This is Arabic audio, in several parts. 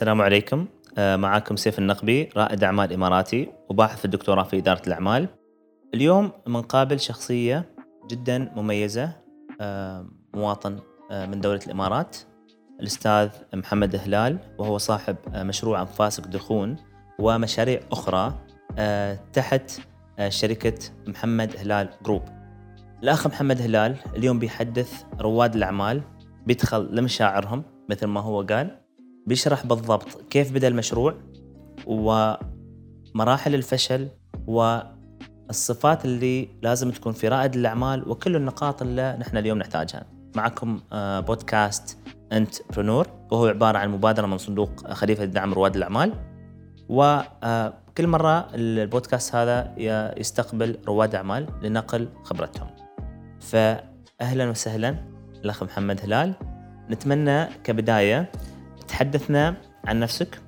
السلام عليكم. آه، معاكم سيف النقبي رائد أعمال إماراتي وباحث في الدكتوراه في إدارة الأعمال. اليوم بنقابل شخصية جدا مميزة آه، مواطن آه، من دولة الإمارات الأستاذ محمد هلال وهو صاحب مشروع أنفاسك دخون ومشاريع أخرى تحت شركة محمد هلال جروب. الأخ محمد هلال اليوم بيحدث رواد الأعمال بيدخل لمشاعرهم مثل ما هو قال. بيشرح بالضبط كيف بدأ المشروع ومراحل الفشل والصفات اللي لازم تكون في رائد الأعمال وكل النقاط اللي نحن اليوم نحتاجها. معكم آه، بودكاست انت برونور وهو عبارة عن مبادرة من صندوق خليفة دعم رواد الأعمال. وكل آه، مرة البودكاست هذا يستقبل رواد أعمال لنقل خبرتهم. فأهلا وسهلا الأخ محمد هلال. نتمنى كبداية تحدثنا عن نفسك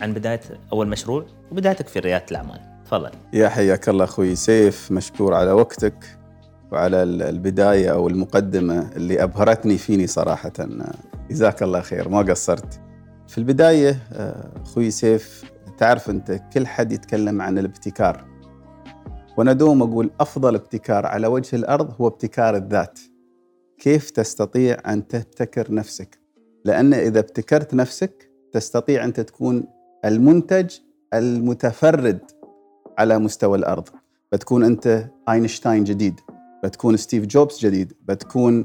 عن بداية أول مشروع وبدايتك في ريادة الأعمال. تفضل. يا حياك الله أخوي سيف مشكور على وقتك وعلى البداية أو المقدمة اللي أبهرتني فيني صراحة. جزاك الله خير ما قصرت. في البداية أخوي سيف تعرف أنت كل حد يتكلم عن الابتكار. وأنا دوم أقول أفضل ابتكار على وجه الأرض هو ابتكار الذات. كيف تستطيع أن تبتكر نفسك؟ لأن إذا ابتكرت نفسك تستطيع أنت تكون المنتج المتفرد على مستوى الأرض. بتكون أنت أينشتاين جديد بتكون ستيف جوبز جديد بتكون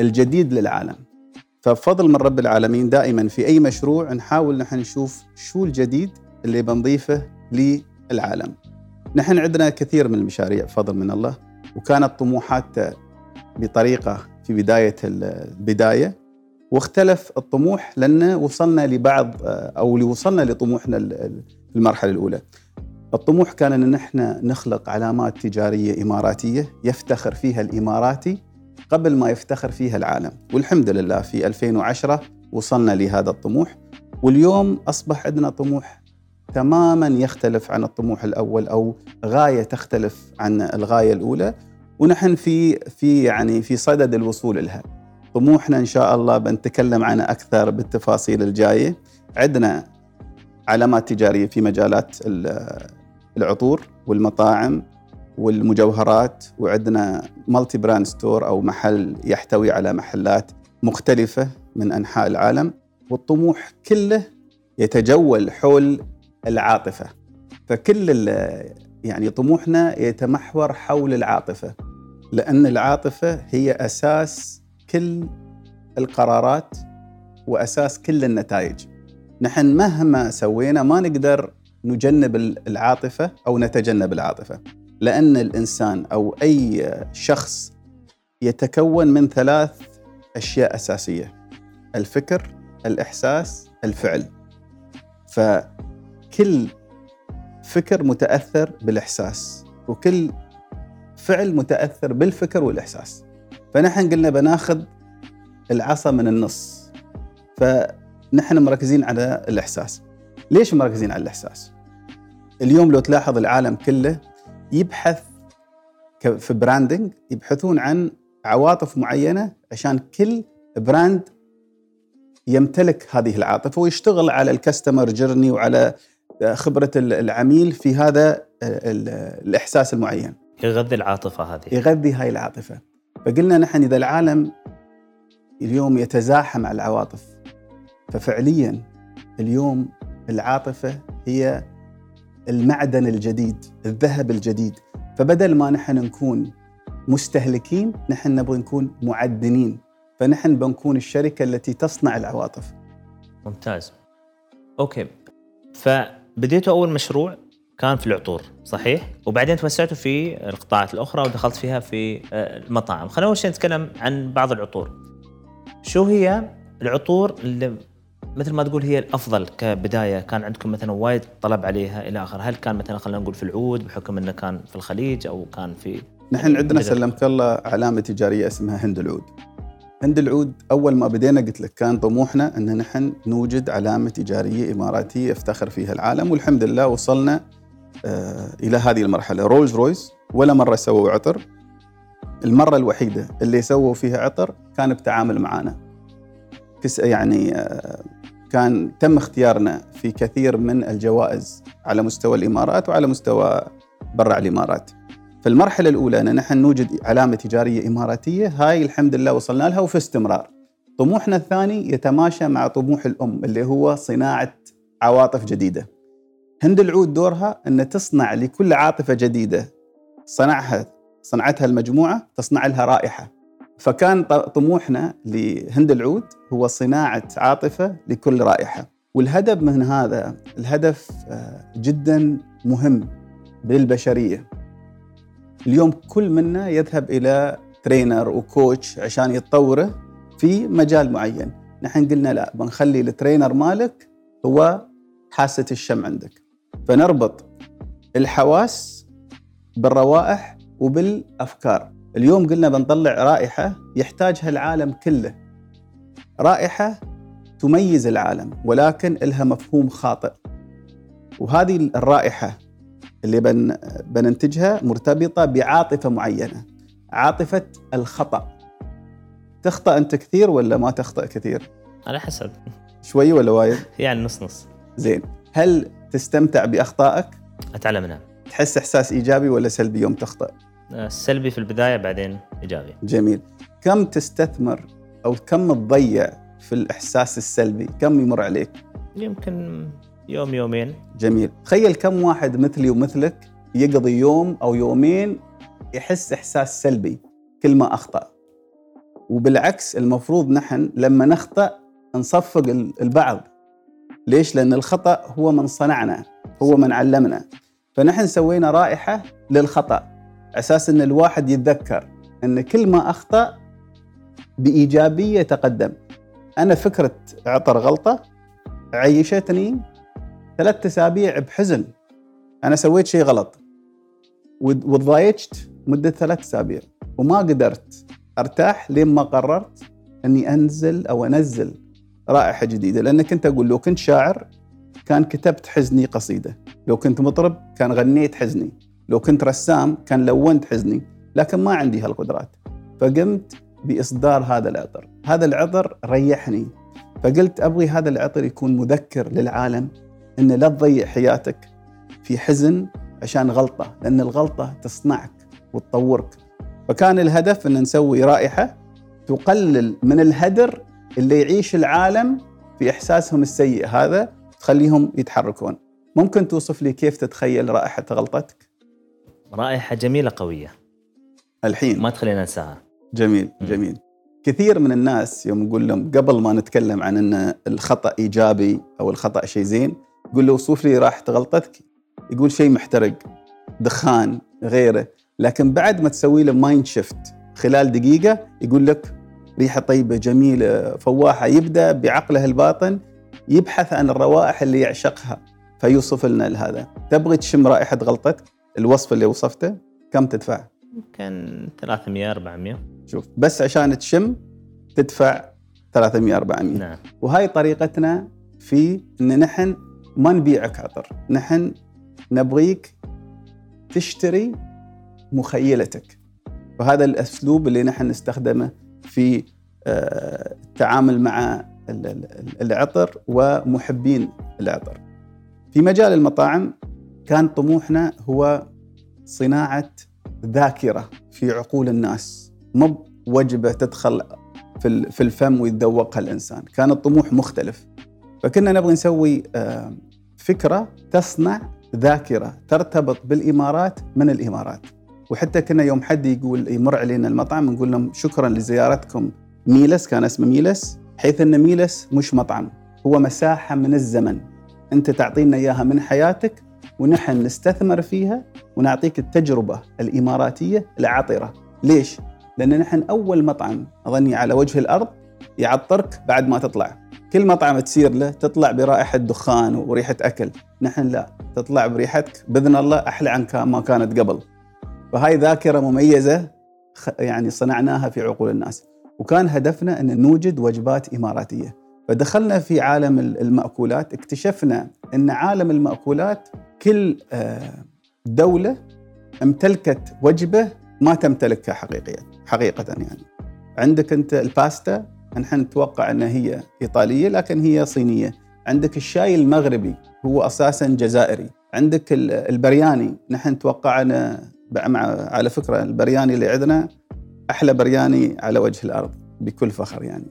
الجديد للعالم. فبفضل من رب العالمين دائما في أي مشروع نحاول نحن نشوف شو الجديد اللي بنضيفه للعالم. نحن عندنا كثير من المشاريع بفضل من الله وكانت طموحات بطريقة في بداية البداية واختلف الطموح لأن وصلنا لبعض أو وصلنا لطموحنا في المرحلة الأولى. الطموح كان أن نحن نخلق علامات تجارية إماراتية يفتخر فيها الإماراتي قبل ما يفتخر فيها العالم. والحمد لله في 2010 وصلنا لهذا الطموح. واليوم أصبح عندنا طموح تماما يختلف عن الطموح الأول أو غاية تختلف عن الغاية الأولى. ونحن في في يعني في صدد الوصول لها طموحنا إن شاء الله بنتكلم عنه أكثر بالتفاصيل الجاية. عندنا علامات تجارية في مجالات العطور والمطاعم والمجوهرات وعندنا multi-brand store أو محل يحتوي على محلات مختلفة من أنحاء العالم. والطموح كله يتجول حول العاطفة. فكل يعني طموحنا يتمحور حول العاطفة لأن العاطفة هي أساس كل القرارات وأساس كل النتائج. نحن مهما سوينا ما نقدر نجنب العاطفة أو نتجنب العاطفة، لأن الإنسان أو أي شخص يتكون من ثلاث أشياء أساسية: الفكر، الإحساس، الفعل. فكل فكر متأثر بالإحساس وكل فعل متأثر بالفكر والإحساس. فنحن قلنا بناخذ العصا من النص فنحن مركزين على الإحساس. ليش مركزين على الإحساس؟ اليوم لو تلاحظ العالم كله يبحث في branding يبحثون عن عواطف معينة عشان كل brand يمتلك هذه العاطفة ويشتغل على ال customer journey وعلى خبرة العميل في هذا الإحساس المعين. يغذي العاطفة هذه. يغذي هاي العاطفة. فقلنا نحن إذا العالم اليوم يتزاحم على العواطف ففعليا اليوم العاطفة هي المعدن الجديد الذهب الجديد. فبدل ما نحن نكون مستهلكين نحن نبغى نكون معدنين. فنحن بنكون الشركة التي تصنع العواطف. ممتاز. أوكي. فبديتوا أول مشروع؟ كان في العطور صحيح؟ وبعدين توسعتوا في القطاعات الأخرى ودخلت فيها في آه، المطاعم. خلينا أول شيء نتكلم عن بعض العطور. شو هي العطور اللي مثل ما تقول هي الأفضل كبداية؟ كان عندكم مثلا وايد طلب عليها إلى اخره هل كان مثلا خلينا نقول في العود بحكم إنه كان في الخليج أو كان في نحن عندنا سلمك الله علامة تجارية اسمها هند العود. هند العود أول ما بدينا قلت لك كان طموحنا إن نحن نوجد علامة تجارية إماراتية يفتخر فيها العالم والحمد لله وصلنا إلى هذه المرحلة رولز رويس ولا مرة سووا عطر المرة الوحيدة اللي سووا فيها عطر كان بتعامل معنا كس يعني كان تم اختيارنا في كثير من الجوائز على مستوى الإمارات وعلى مستوى برا الإمارات. في المرحلة الأولى ان نحن نوجد علامة تجارية إماراتية هاي الحمد لله وصلنا لها وفي استمرار. طموحنا الثاني يتماشى مع طموح الأم اللي هو صناعة عواطف جديدة. هند العود دورها إن تصنع لكل عاطفة جديدة صنعها صنعتها المجموعة تصنع لها رائحة. فكان طموحنا لهند العود هو صناعة عاطفة لكل رائحة. والهدف من هذا الهدف آه، جدا مهم بالبشريه. اليوم كل منا يذهب إلى ترينر وكوتش عشان يتطوره في مجال معين نحن قلنا لا بنخلي الترينر مالك هو حاسة الشم عندك فنربط الحواس بالروائح وبالأفكار. اليوم قلنا بنطلع رائحة يحتاجها العالم كله. رائحة تميز العالم ولكن لها مفهوم خاطئ. وهذه الرائحة اللي بن بننتجها مرتبطة بعاطفة معينة عاطفة الخطأ. تخطأ أنت كثير ولا ما تخطأ كثير؟ على حسب. شوي ولا وايد؟ يعني نص نص. زين. هل تستمتع بأخطائك؟ أتعلم منها تحس إحساس إيجابي ولا سلبي يوم تخطأ؟ السلبي في البداية بعدين إيجابي جميل كم تستثمر أو كم تضيع في الإحساس السلبي؟ كم يمر عليك؟ يمكن يوم يومين جميل تخيل كم واحد مثلي ومثلك يقضي يوم أو يومين يحس إحساس سلبي كل ما أخطأ وبالعكس المفروض نحن لما نخطأ نصفق البعض ليش؟ لأن الخطأ هو من صنعنا هو من علمنا. فنحن سوينا رائحة للخطأ. أساس أن الواحد يتذكر أن كل ما أخطأ بإيجابية تقدم أنا فكرة عطر غلطة عيشتني ثلاثة أسابيع بحزن. أنا سويت شيء غلط. وتضايجت مدة ثلاث أسابيع. وما قدرت أرتاح لين ما قررت إني أنزل أو أنزل رائحة جديدة. لأن كنت أقول لو كنت شاعر كان كتبت حزني قصيدة، لو كنت مطرب كان غنيت حزني، لو كنت رسام كان لونت حزني، لكن ما عندي هالقدرات. فقمت بإصدار هذا العطر، هذا العطر ريحني. فقلت أبغي هذا العطر يكون مذكر للعالم إن لا تضيع حياتك في حزن عشان غلطة، لأن الغلطة تصنعك وتطورك. فكان الهدف إن نسوي رائحة تقلل من الهدر اللي يعيش العالم في إحساسهم السيء هذا تخليهم يتحركون. ممكن توصف لي كيف تتخيل رائحة غلطتك؟ رائحة جميلة قوية. الحين ما تخلينا ننساها. جميل جميل. كثير من الناس يوم نقول لهم قبل ما نتكلم عن إن الخطأ إيجابي أو الخطأ شيء زين، قول له وصف لي رائحة غلطتك يقول شيء محترق دخان غيره لكن بعد ما تسوي له mind shift خلال دقيقة يقول لك ريحه طيبة جميلة فواحة يبدأ بعقله الباطن يبحث عن الروائح اللي يعشقها. فيوصف لنا لهذا تبغي تشم رائحة غلطتك؟ الوصف اللي وصفته كم تدفع؟ يمكن 300 400 شوف بس عشان تشم تدفع 300 400 نعم. وهاي طريقتنا في إن نحن ما نبيعك عطر نحن نبغيك تشتري مخيلتك. وهذا الأسلوب اللي نحن نستخدمه في آه، التعامل مع العطر ومحبين العطر. في مجال المطاعم كان طموحنا هو صناعة ذاكرة في عقول الناس، مو وجبه تدخل في الفم ويتذوقها الإنسان، كان الطموح مختلف. فكنا نبغى نسوي آه، فكرة تصنع ذاكرة ترتبط بالإمارات من الإمارات. وحتى كنا يوم حد يقول يمر علينا المطعم نقول لهم شكرا لزيارتكم. ميلس كان اسمه ميلس حيث إن ميلس مش مطعم هو مساحة من الزمن. أنت تعطينا إياها من حياتك ونحن نستثمر فيها ونعطيك التجربة الإماراتية العطرة. ليش؟ لأن نحن أول مطعم أظني على وجه الأرض يعطرك بعد ما تطلع. كل مطعم تسير له تطلع برائحة دخان وريحة أكل. نحن لا تطلع بريحتك بإذن الله أحلى عن ما كانت قبل. فهاي ذاكرة مميزة يعني صنعناها في عقول الناس. وكان هدفنا أن نوجد وجبات إماراتية. فدخلنا في عالم المأكولات اكتشفنا أن عالم المأكولات كل آه، دولة امتلكت وجبة ما تمتلكها حقيقيا حقيقة يعني. عندك أنت الباستا نحن نتوقع أنها هي إيطالية لكن هي صينية. عندك الشاي المغربي هو أساسا جزائري. عندك ال- البرياني نحن بع- مع- على فكرة البرياني اللي عندنا أحلى برياني على وجه الأرض بكل فخر يعني.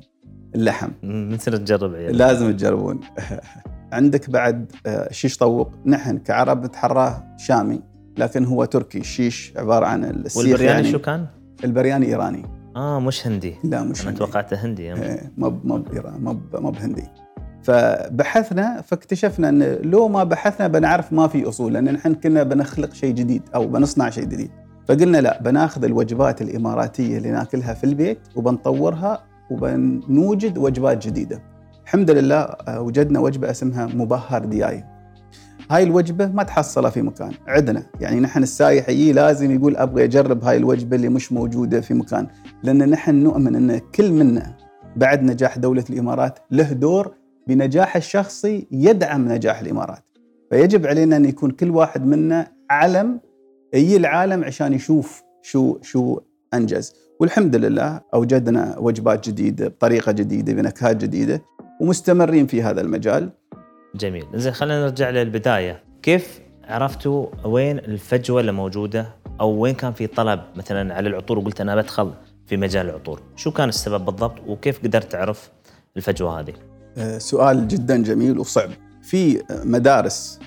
اللحم. نصير نجرب عيال لازم تجربون. عندك بعد آه، شيش طوق. نحن كعرب نتحراه شامي لكن هو تركي. الشيش عبارة عن السيخ والبرياني يعني شو كان؟ البرياني إيراني. آه مش هندي. لا مش أنا هندي. توقعته هندي إيه، ما ب- ما بإيران ما ب- ما بهندي فبحثنا فاكتشفنا إن لو ما بحثنا بنعرف ما في أصول لأن نحن كنا بنخلق شيء جديد أو بنصنع شيء جديد. فقلنا لا بناخذ الوجبات الإماراتية اللي ناكلها في البيت وبنطورها وبنوجد وجبات جديدة. الحمد لله آه، وجدنا وجبة اسمها مبهر دياي. هاي الوجبة ما تحصلها في مكان عندنا. يعني نحن السايح يجي لازم يقول أبغى أجرب هاي الوجبة اللي مش موجودة في مكان. لأن نحن نؤمن إن كل منا بعد نجاح دولة الإمارات له دور بنجاح الشخصي يدعم نجاح الإمارات. فيجب علينا أن يكون كل واحد منا علم يجي العالم عشان يشوف شو شو أنجز. والحمد لله أوجدنا وجبات جديدة بطريقة جديدة بنكهات جديدة ومستمرين في هذا المجال. جميل. زين خلينا نرجع للبداية. كيف عرفتوا وين الفجوة اللي موجودة أو وين كان في طلب؟ مثلا على العطور وقلت أنا بدخل في مجال العطور. شو كان السبب بالضبط؟ وكيف قدرت تعرف الفجوة هذه؟ سؤال جدا جميل وصعب. في مدارس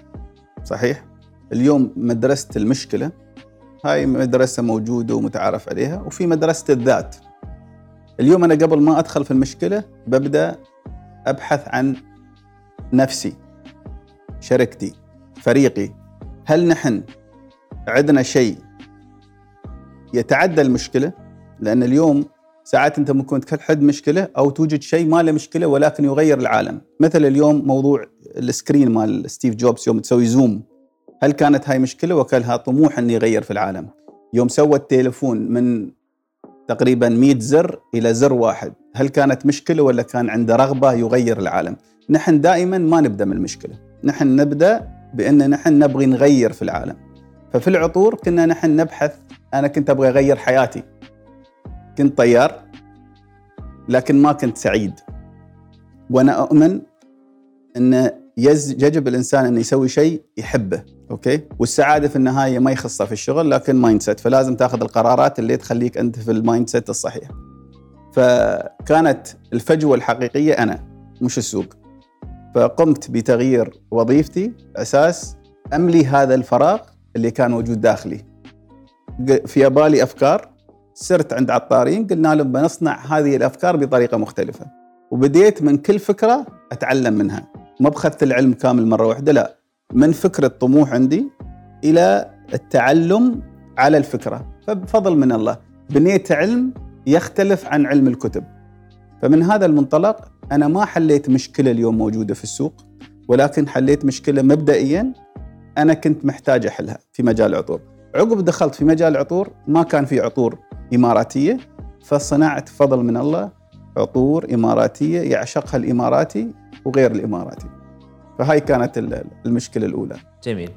صحيح؟ اليوم مدرسة المشكلة هاي مدرسة موجودة ومتعارف عليها وفي مدرسة الذات. اليوم أنا قبل ما أدخل في المشكلة ببدأ أبحث عن نفسي شركتي فريقي. هل نحن عندنا شيء يتعدى المشكلة؟ لأن اليوم ساعات انت ممكن تحل مشكلة أو توجد شيء ما له مشكلة ولكن يغير العالم. مثل اليوم موضوع ال screen مال ستيف جوبز يوم تسوي zoom. هل كانت هاي مشكلة وكان لها طموح إنه يغير في العالم؟ يوم سوى التليفون من تقريبا 100 زر إلى زر واحد. هل كانت مشكلة ولا كان عنده رغبة يغير العالم؟ نحن دائما ما نبدأ من المشكلة. نحن نبدأ بإن نحن نبغي نغير في العالم. ففي العطور كنا نحن نبحث أنا كنت أبغى أغير حياتي. كنت طيار لكن ما كنت سعيد. وأنا أؤمن إن يجب الإنسان انه يسوي شيء يحبه Okay؟ والسعادة في النهاية ما يخصها في الشغل لكن mindset فلازم تاخذ القرارات اللي تخليك أنت في ال mindset الصحيح. فكانت الفجوة الحقيقية أنا مش السوق. فقمت بتغيير وظيفتي أساس أملي هذا الفراغ اللي كان موجود داخلي. في بالي أفكار سرت عند عطارين قلنا لهم بنصنع هذه الأفكار بطريقة مختلفة. وبديت من كل فكرة أتعلم منها. ما بخذت العلم كامل مرة واحدة لا. من فكره طموح عندي إلى التعلم على الفكرة. فبفضل من الله. بنيت علم يختلف عن علم الكتب. فمن هذا المنطلق أنا ما حليت مشكلة اليوم موجودة في السوق ولكن حليت مشكلة مبدئيا أنا كنت محتاج أحلها في مجال العطور. عقب دخلت في مجال العطور ما كان في عطور إماراتية فصنعت فضل من الله عطور إماراتية يعشقها الإماراتي وغير الإماراتي. فهاي كانت ال- المشكلة الأولى. جميل.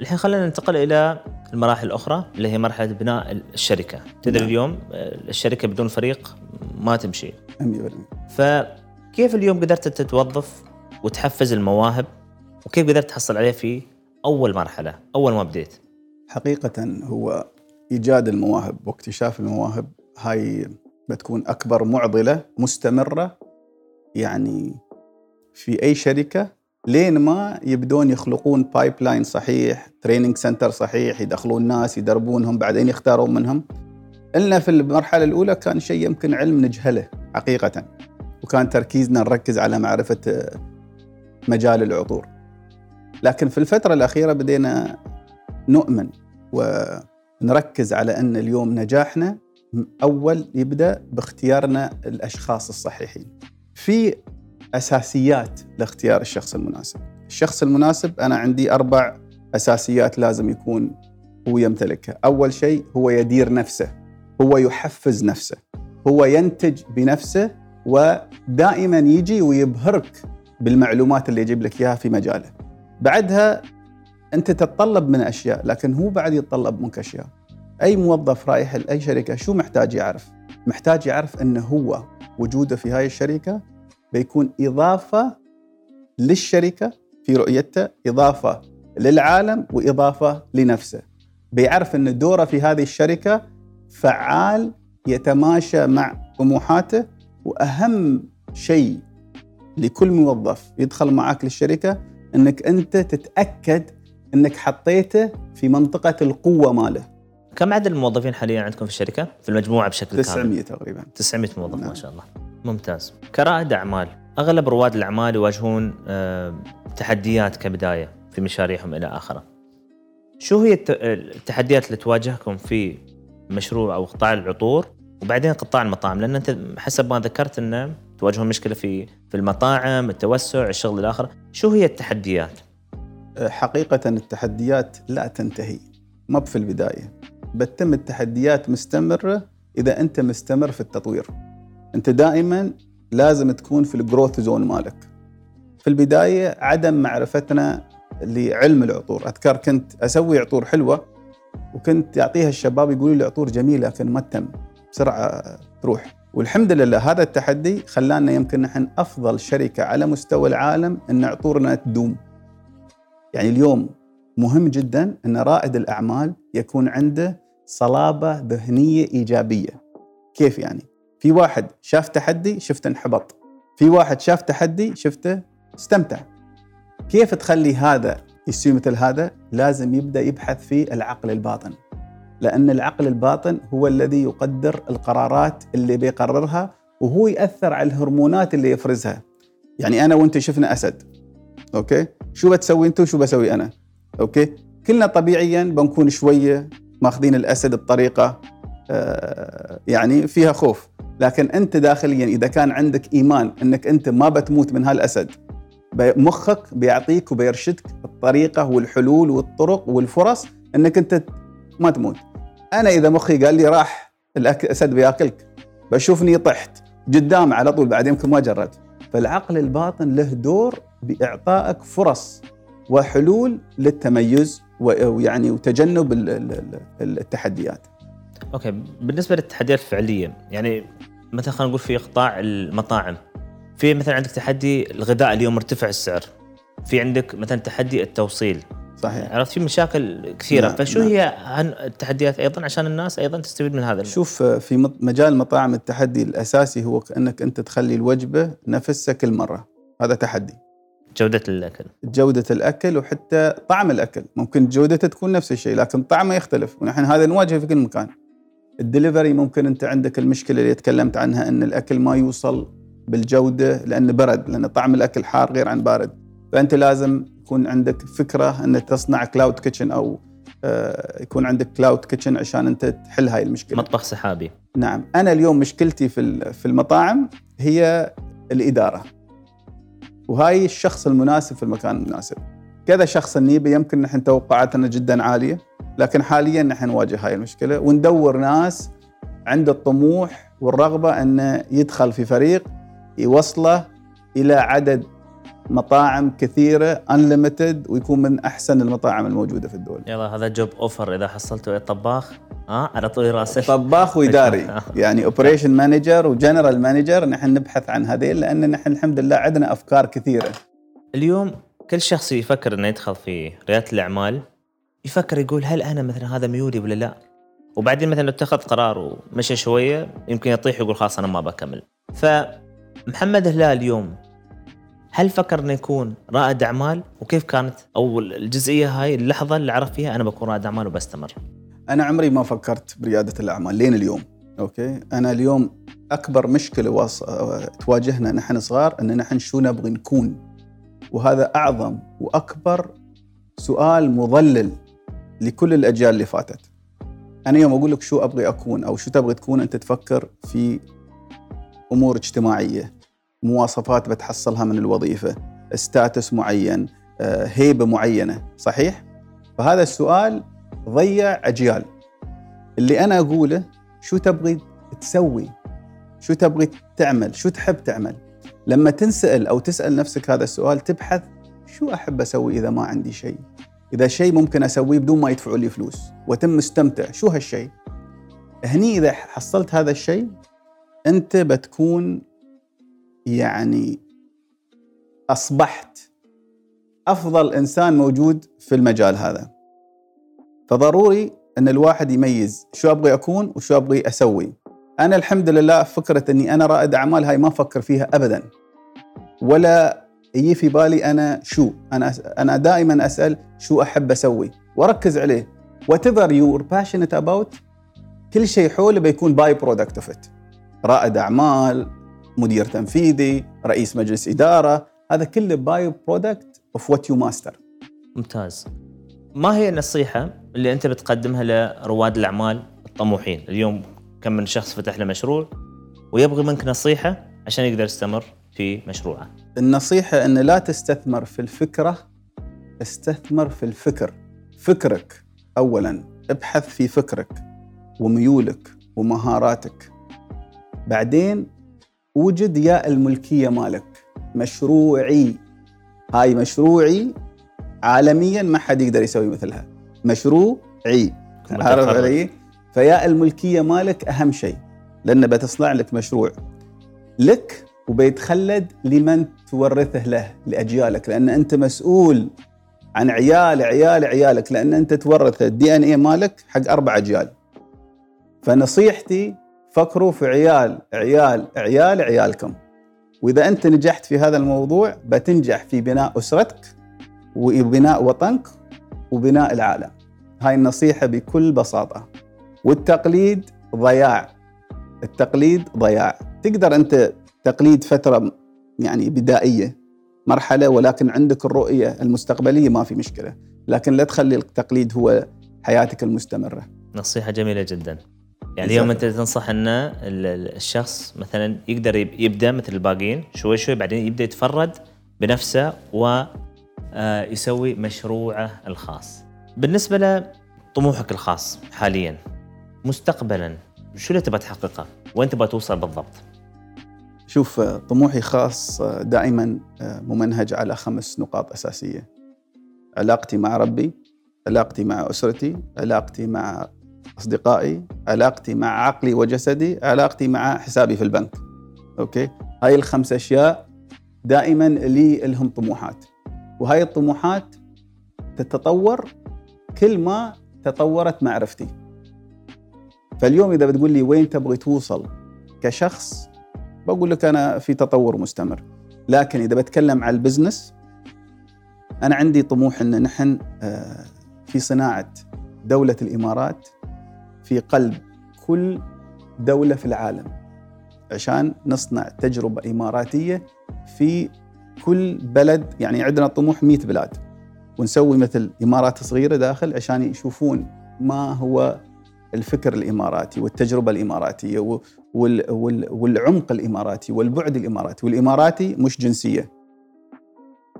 الحين خلينا ننتقل إلى المراحل الأخرى اللي هي مرحلة بناء الشركة. تدري نعم. اليوم الشركة بدون فريق ما تمشي. 100% فكيف اليوم قدرت تتوظف وتحفز المواهب؟ وكيف قدرت تحصل عليه في أول مرحلة أول ما بديت؟ حقيقة هو إيجاد المواهب واكتشاف المواهب هاي بتكون أكبر معضلة مستمرة يعني في أي شركة لين ما يبدون يخلقون pipeline صحيح training center صحيح يدخلون ناس يدربونهم بعدين يختارون منهم. إلنا في المرحلة الأولى كان شيء يمكن علم نجهله حقيقة وكان تركيزنا نركز على معرفة مجال العطور. لكن في الفترة الأخيرة بدينا نؤمن ونركز على أن اليوم نجاحنا أول يبدأ باختيارنا الأشخاص الصحيحين. في أساسيات لاختيار الشخص المناسب. الشخص المناسب أنا عندي أربع أساسيات لازم يكون هو يمتلكها، أول شيء هو يدير نفسه، هو يحفز نفسه، هو ينتج بنفسه ودائما يجي ويبهرك بالمعلومات اللي يجيب لك إياها في مجاله. بعدها أنت تتطلب من أشياء لكن هو بعد يتطلب منك أشياء. أي موظف رايح لاي شركة شو محتاج يعرف؟ محتاج يعرف إنه هو وجوده في هاي الشركة بيكون إضافة للشركة في رؤيته إضافة للعالم وإضافة لنفسه. بيعرف إن دوره في هذه الشركة فعال يتماشى مع طموحاته وأهم شيء لكل موظف يدخل معك للشركة إنك أنت تتأكد إنك حطيته في منطقة القوة ماله. كم عدد الموظفين حاليا عندكم في الشركة؟ في المجموعة بشكل 900 كامل. 900 تقريبا. 900 موظف نعم. ما شاء الله. ممتاز. كرائد أعمال. أغلب رواد الأعمال يواجهون آه، تحديات كبداية في مشاريعهم إلى آخره. شو هي الت- التحديات اللي تواجهكم في مشروع أو قطاع العطور؟ وبعدين قطاع المطاعم لأن أنت حسب ما ذكرت إنه تواجهون مشكلة في في المطاعم التوسع الشغل الآخر شو هي التحديات؟ حقيقة التحديات لا تنتهي. ما في البداية. بتتم التحديات مستمرة إذا أنت مستمر في التطوير. أنت دائما لازم تكون في الجروث زون مالك. في البداية عدم معرفتنا لعلم العطور. أذكر كنت أسوي عطور حلوة وكنت يعطيها الشباب يقولوا لي عطور جميلة لكن ما تم بسرعة تروح. والحمد لله هذا التحدي خلانا يمكن نحن أفضل شركة على مستوى العالم أن عطورنا تدوم. يعني اليوم مهم جدا إن رائد الأعمال يكون عنده صلابة ذهنية إيجابية. كيف يعني؟ في واحد شاف تحدي شفته انحبط. في واحد شاف تحدي شفته استمتع. كيف تخلي هذا يصير مثل هذا؟ لازم يبدأ يبحث في العقل الباطن. لأن العقل الباطن هو الذي يقدر القرارات اللي بيقررها وهو يأثر على الهرمونات اللي يفرزها. يعني أنا وأنت شفنا أسد. Okay؟ شو بتسوي انت وشو بسوي أنا؟ Okay؟ كلنا طبيعيا بنكون شوية ماخذين الأسد بطريقة آه يعني فيها خوف. لكن أنت داخليا إذا كان عندك إيمان أنك أنت ما بتموت من هالأسد مخك بيعطيك وبيرشدك الطريقة والحلول والطرق والفرص أنك أنت ما تموت. أنا إذا مخي قال لي راح الأسد بيأكلك بشوفني طحت قدام على طول بعد يمكن ما جربت فالعقل الباطن له دور بإعطائك فرص وحلول للتميز ويعني وتجنب ال- ال- ال- التحديات. أوكي بالنسبة للتحديات الفعليه يعني مثلا خلينا نقول في قطاع المطاعم في مثلا عندك تحدي الغذاء اليوم مرتفع السعر في عندك مثلا تحدي التوصيل صحيح. عرفت في مشاكل كثيرة نعم، فشو نعم. هي التحديات أيضا عشان الناس أيضا تستفيد من هذا الموضوع. شوف في مجال مطاعم التحدي الأساسي هو أنك أنت تخلي الوجبة نفسها كل مره. هذا تحدي. جودة الأكل. جودة الأكل وحتى طعم الأكل. ممكن جودته تكون نفس الشيء لكن طعمه يختلف. ونحن هذا نواجهه في كل مكان. الدليفري ممكن أنت عندك المشكلة اللي تكلمت عنها أن الأكل ما يوصل بالجودة لأنه برد لأن طعم الأكل حار غير عن بارد. فأنت لازم يكون عندك فكرة أن تصنع cloud kitchen أو آه، يكون عندك cloud kitchen عشان أنت تحل هاي المشكلة. مطبخ سحابي. نعم. أنا اليوم مشكلتي في في المطاعم هي الإدارة. وهاي الشخص المناسب في المكان المناسب. كذا شخص نجيبه يمكن نحن توقعاتنا جدا عالية لكن حاليا نحن نواجه هاي المشكلة. وندور ناس عنده الطموح والرغبة أنه يدخل في فريق يوصله إلى عدد مطاعم كثيرة unlimited ويكون من أحسن المطاعم الموجودة في الدولة يلا هذا جوب اوفر إذا حصلتوا طباخ ها على طول راسك طباخ وإداري. يعني operation manager و general manager نحن نبحث عن هذيل لأن نحن الحمد لله عندنا أفكار كثيرة. اليوم كل شخص يفكر إنه يدخل في ريادة الأعمال يفكر يقول هل أنا مثلا هذا ميولي ولا لا؟ وبعدين مثلا لو اتخذ قرار ومشى شوية يمكن يطيح ويقول خلاص أنا ما بكمل. فمحمد هلال اليوم هل فكر إنه يكون رائد أعمال؟ وكيف كانت أو الجزئية هاي اللحظة اللي عرف فيها أنا بكون رائد أعمال وبستمر. أنا عمري ما فكرت بريادة الأعمال لين اليوم okay؟ أنا اليوم أكبر مشكلة وص... تواجهنا نحن صغار إن نحن شو نبغي نكون. وهذا أعظم وأكبر سؤال مضلل لكل الأجيال اللي فاتت. أنا يوم أقول لك شو أبغي أكون أو شو تبغي تكون أنت تفكر في أمور اجتماعية. مواصفات بتحصلها من الوظيفة. status معين آه، هيبة معينة صحيح؟ فهذا السؤال ضيع أجيال. اللي أنا أقوله شو تبغي تسوي؟ شو تبغي تعمل؟ شو تحب تعمل؟ لما تنسأل أو تسأل نفسك هذا السؤال تبحث شو أحب أسوي إذا ما عندي شيء؟ إذا شيء ممكن أسويه بدون ما يدفعوا لي فلوس. وتم مستمتع شو هالشيء؟ هني إذا حصلت هذا الشيء أنت بتكون يعني أصبحت أفضل إنسان موجود في المجال هذا. فضروري إن الواحد يميز شو أبغي أكون وشو أبغي أسوي. أنا الحمد لله فكرة إني أنا رائد أعمال هاي ما أفكر فيها ابدا. ولا يجي في بالي أنا شو أنا أنا دائما أسأل شو أحب أسوي. وأركز عليه. Whatever you passionate about كل شيء حوله بيكون byproduct of it رائد أعمال مدير تنفيذي رئيس مجلس إدارة هذا كله byproduct of what you master ممتاز. ما هي النصيحة اللي أنت بتقدمها لرواد الأعمال الطموحين؟ اليوم كم من شخص فتح له مشروع ويبغي منك نصيحة عشان يقدر يستمر في مشروعه. النصيحة إن لا تستثمر في الفكرة استثمر في الفكر. فكرك اولا ابحث في فكرك وميولك ومهاراتك. بعدين وجد يا الملكية مالك. مشروعي. هاي مشروعي. عالميا ما حد يقدر يسوي مثلها. مشروعي. عارف علي؟ فيا الملكية مالك أهم شيء لأنه بتصنع لك مشروع. لك وبيتخلد لمن تورثه له لأجيالك. لأن أنت مسؤول عن عيال عيال عيالك. لأن أنت تورث الدي إن اي مالك حق أربع أجيال. فنصيحتي فكروا في عيال عيال عيال عيالكم. وإذا أنت نجحت في هذا الموضوع بتنجح في بناء أسرتك وبناء وطنك وبناء العالم. هاي النصيحة بكل بساطة. والتقليد ضياع. التقليد ضياع. تقدر أنت تقليد فترة يعني بدائية مرحلة ولكن عندك الرؤية المستقبلية ما في مشكلة. لكن لا تخلي التقليد هو حياتك المستمرة. نصيحة جميلة جدا. يعني اليوم أنت تنصح إن الشخص مثلا يقدر يبدأ مثل الباقيين شوي شوي بعدين يبدأ يتفرد بنفسه ويسوي مشروعه الخاص. بالنسبة لطموحك الخاص حاليا مستقبلا شو اللي تبغى تحققه؟ وين تبغى توصل بالضبط؟ شوف طموحي خاص دائما ممنهج على خمس نقاط أساسية. علاقتي مع ربي، علاقتي مع أسرتي، علاقتي مع أصدقائي، علاقتي مع عقلي وجسدي، علاقتي مع حسابي في البنك. أوكي؟ هاي الخمس أشياء دائما لي لهم طموحات. وهاي الطموحات تتطور كل ما تطورت معرفتي. فاليوم إذا بتقول لي وين تبغي توصل كشخص بقول لك أنا في تطور مستمر لكن إذا بتكلم عن البزنس أنا عندي طموح إن نحن في صناعة دولة الإمارات في قلب كل دولة في العالم عشان نصنع تجربة إماراتية في كل بلد. يعني عندنا طموح 100 بلاد ونسوي مثل إمارات صغيرة داخل عشان يشوفون ما هو الفكر الإماراتي والتجربة الإماراتية والعمق الإماراتي والبعد الإماراتي. والإماراتي مش جنسية.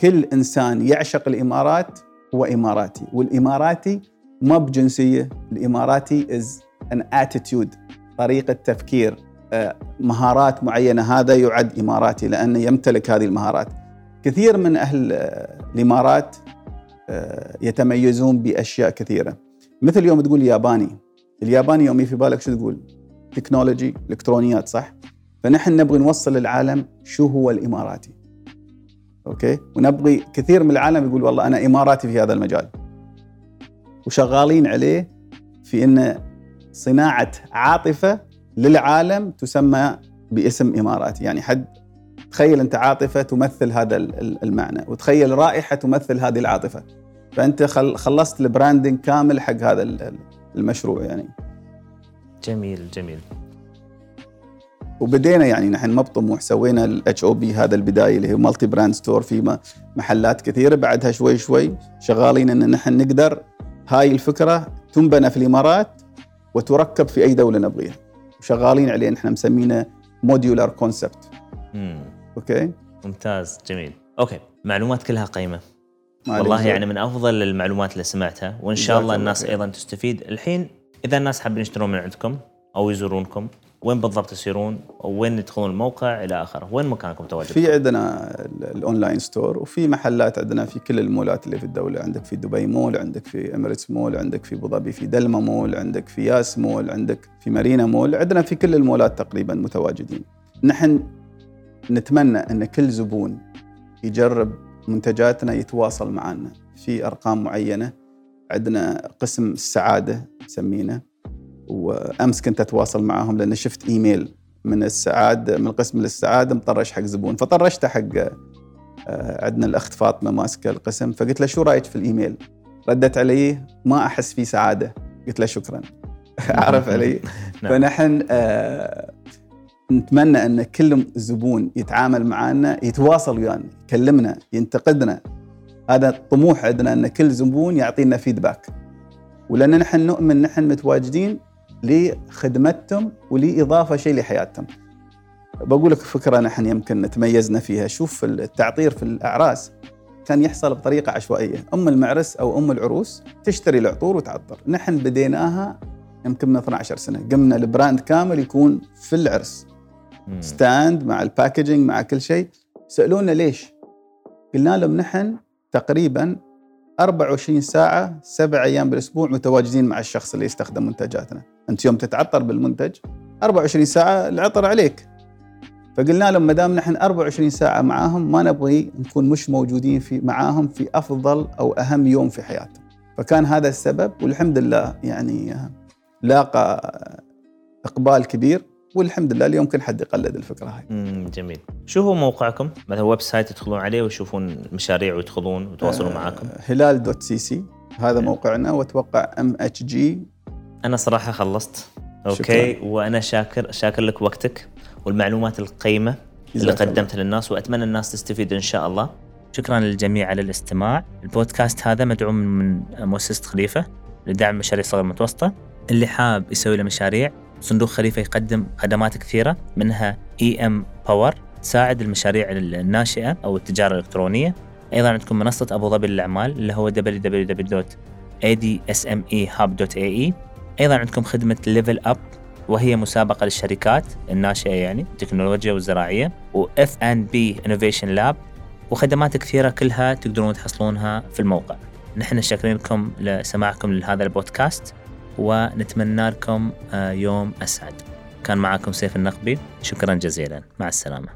كل إنسان يعشق الإمارات هو إماراتي والإماراتي ما بجنسيه الإماراتي is an attitude طريقة تفكير مهارات معينة. هذا يعد إماراتي لأنه يمتلك هذه المهارات. كثير من أهل الإمارات يتميزون بأشياء كثيرة. مثل يوم تقول ياباني. الياباني يوم في بالك شو تقول؟ تكنولوجي إلكترونيات صح؟ فنحن نبغي نوصل للعالم شو هو الإماراتي. أوكي؟ ونبغي كثير من العالم يقول والله أنا إماراتي في هذا المجال. وشغالين عليه في إن صناعة عاطفة للعالم تسمى باسم اماراتي يعني حد تخيل أنت عاطفة تمثل هذا المعنى وتخيل رائحة تمثل هذه العاطفة. فأنت خلصت ال branding كامل حق هذا المشروع يعني. جميل جميل. وبدينا يعني نحن ما بطموح سوينا الاتش أو بي هذا البداية اللي هي مالتي brand store في محلات كثيرة. بعدها شوي شوي شغالين إن نحن نقدر هاي الفكرة تنبنى في الإمارات وتركب في أي دولة نبغيها. وشغالين عليه نحن مسمينه modular concept أوكي؟ ممتاز جميل. أوكي معلومات كلها قيمة. والله يعني من أفضل المعلومات اللي سمعتها وإن شاء الله الناس أيضا تستفيد. الحين إذا الناس حابين يشترون من عندكم أو يزورونكم وين بالضبط يصيرون وين يدخلون الموقع إلى آخره؟ وين مكانكم تواجد في عندنا ال online store وفي محلات عندنا في كل المولات اللي في الدولة. عندك في دبي مول عندك في إميريتس مول عندك في أبو ظبي في دلما مول عندك في ياس مول عندك في مارينا مول. عندنا في كل المولات تقريبا متواجدين. نحن نتمنى إن كل زبون يجرب منتجاتنا يتواصل معنا في أرقام معينة عندنا قسم السعادة نسمينه. وأمس كنت أتواصل معاهم لأن شفت إيميل من السعادة من قسم السعادة مطرش حق زبون فطرشته حق آه، عندنا الأخت فاطمة ماسكة القسم فقلت له شو رأيك في الإيميل؟ ردت علي ما أحس فيه سعادة قلت له شكرا عرف علي؟ نعم. فنحن آه، نتمنى أن كل زبون يتعامل معنا يتواصل ويانا يكلمنا ينتقدنا هذا الطموح عندنا أن كل زبون يعطينا فيدباك ولأن نحن نؤمن نحن متواجدين لخدمتهم ولإضافة شيء لحياتهم. بقول لك فكرة نحن يمكن تميزنا فيها، شوف التعطير في الأعراس كان يحصل بطريقة عشوائية، أم المعرس أو أم العروس تشتري العطور وتعطر، نحن بديناها يمكن من 12 سنة، قمنا ال brand كامل يكون في العرس. مم. stand مع ال packaging مع كل شيء، سألونا ليش؟ قلنا لهم نحن تقريبا 24 ساعة سبع أيام بالأسبوع متواجدين مع الشخص اللي يستخدم منتجاتنا أنت يوم تتعطر بالمنتج 24 ساعة العطر عليك. فقلنا لهم ما دام نحن 24 ساعة معاهم ما نبغي نكون مش موجودين في معاهم في أفضل أو أهم يوم في حياتهم. فكان هذا السبب والحمد لله يعني لاقى إقبال كبير والحمد لله اليوم كل حد يقلد الفكرة هاي. جميل. شو هو موقعكم؟ مثلا website يدخلون عليه ويشوفون المشاريع ويدخلون ويتواصلون معاكم؟ هلال dot cc هذا. موقعنا وأتوقع MHG أنا صراحة خلصت. أوكي؟ وأنا شاكر شاكر لك وقتك والمعلومات القيمة اللي. قدمتها للناس وأتمنى الناس تستفيد إن شاء الله. شكرا للجميع على الاستماع. البودكاست هذا مدعوم من مؤسسة خليفة لدعم مشاريع الصغيرة المتوسطه اللي حاب يسوي له مشاريع صندوق خليفة يقدم خدمات كثيرة منها Empower تساعد المشاريع الناشئة أو التجارة الإلكترونية. أيضا عندكم منصة أبو ظبي للأعمال اللي هو www.adsmehub.ae أيضا عندكم خدمة Level Up وهي مسابقة للشركات الناشئة يعني التكنولوجيا والزراعيه و FNB Innovation Lab وخدمات كثيرة كلها تقدرون تحصلونها في الموقع. نحن شاكرين لكم لسماعكم لهذا البودكاست ونتمنى لكم آه، يوم أسعد. كان معكم سيف النقبي شكرا جزيلا مع السلامة.